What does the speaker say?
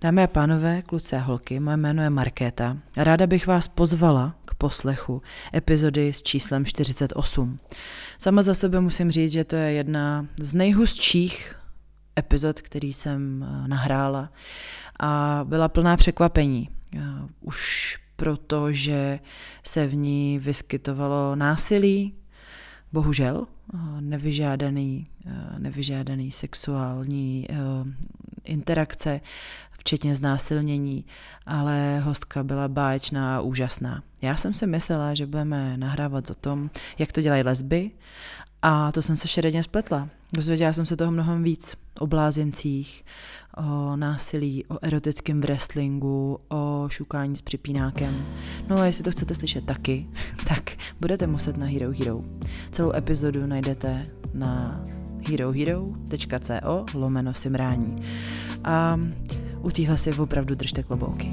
Dámy a pánové, kluci a holky, moje jméno je Markéta ráda bych vás pozvala k poslechu epizody s číslem 48. Sama za sebe musím říct, že to je jedna z nejhustších epizod, který jsem eh, nahrála a byla plná překvapení. Eh, už proto, že se v ní vyskytovalo násilí, bohužel, eh, nevyžádaný, nevyžádaný sexuální interakce, včetně znásilnění, ale hostka byla báječná a úžasná. Já jsem si myslela, že budeme nahrávat o tom, jak to dělají lesby a to jsem se šeredně spletla. Dozvěděla jsem se toho mnohem víc o blázencích, o násilí, o erotickém wrestlingu, o šukání s připínákem. No a jestli to chcete slyšet taky, tak budete muset na Hero Hero. Celou epizodu najdete na herohero.co lomeno simrání. A u téhle si opravdu držte klobouky.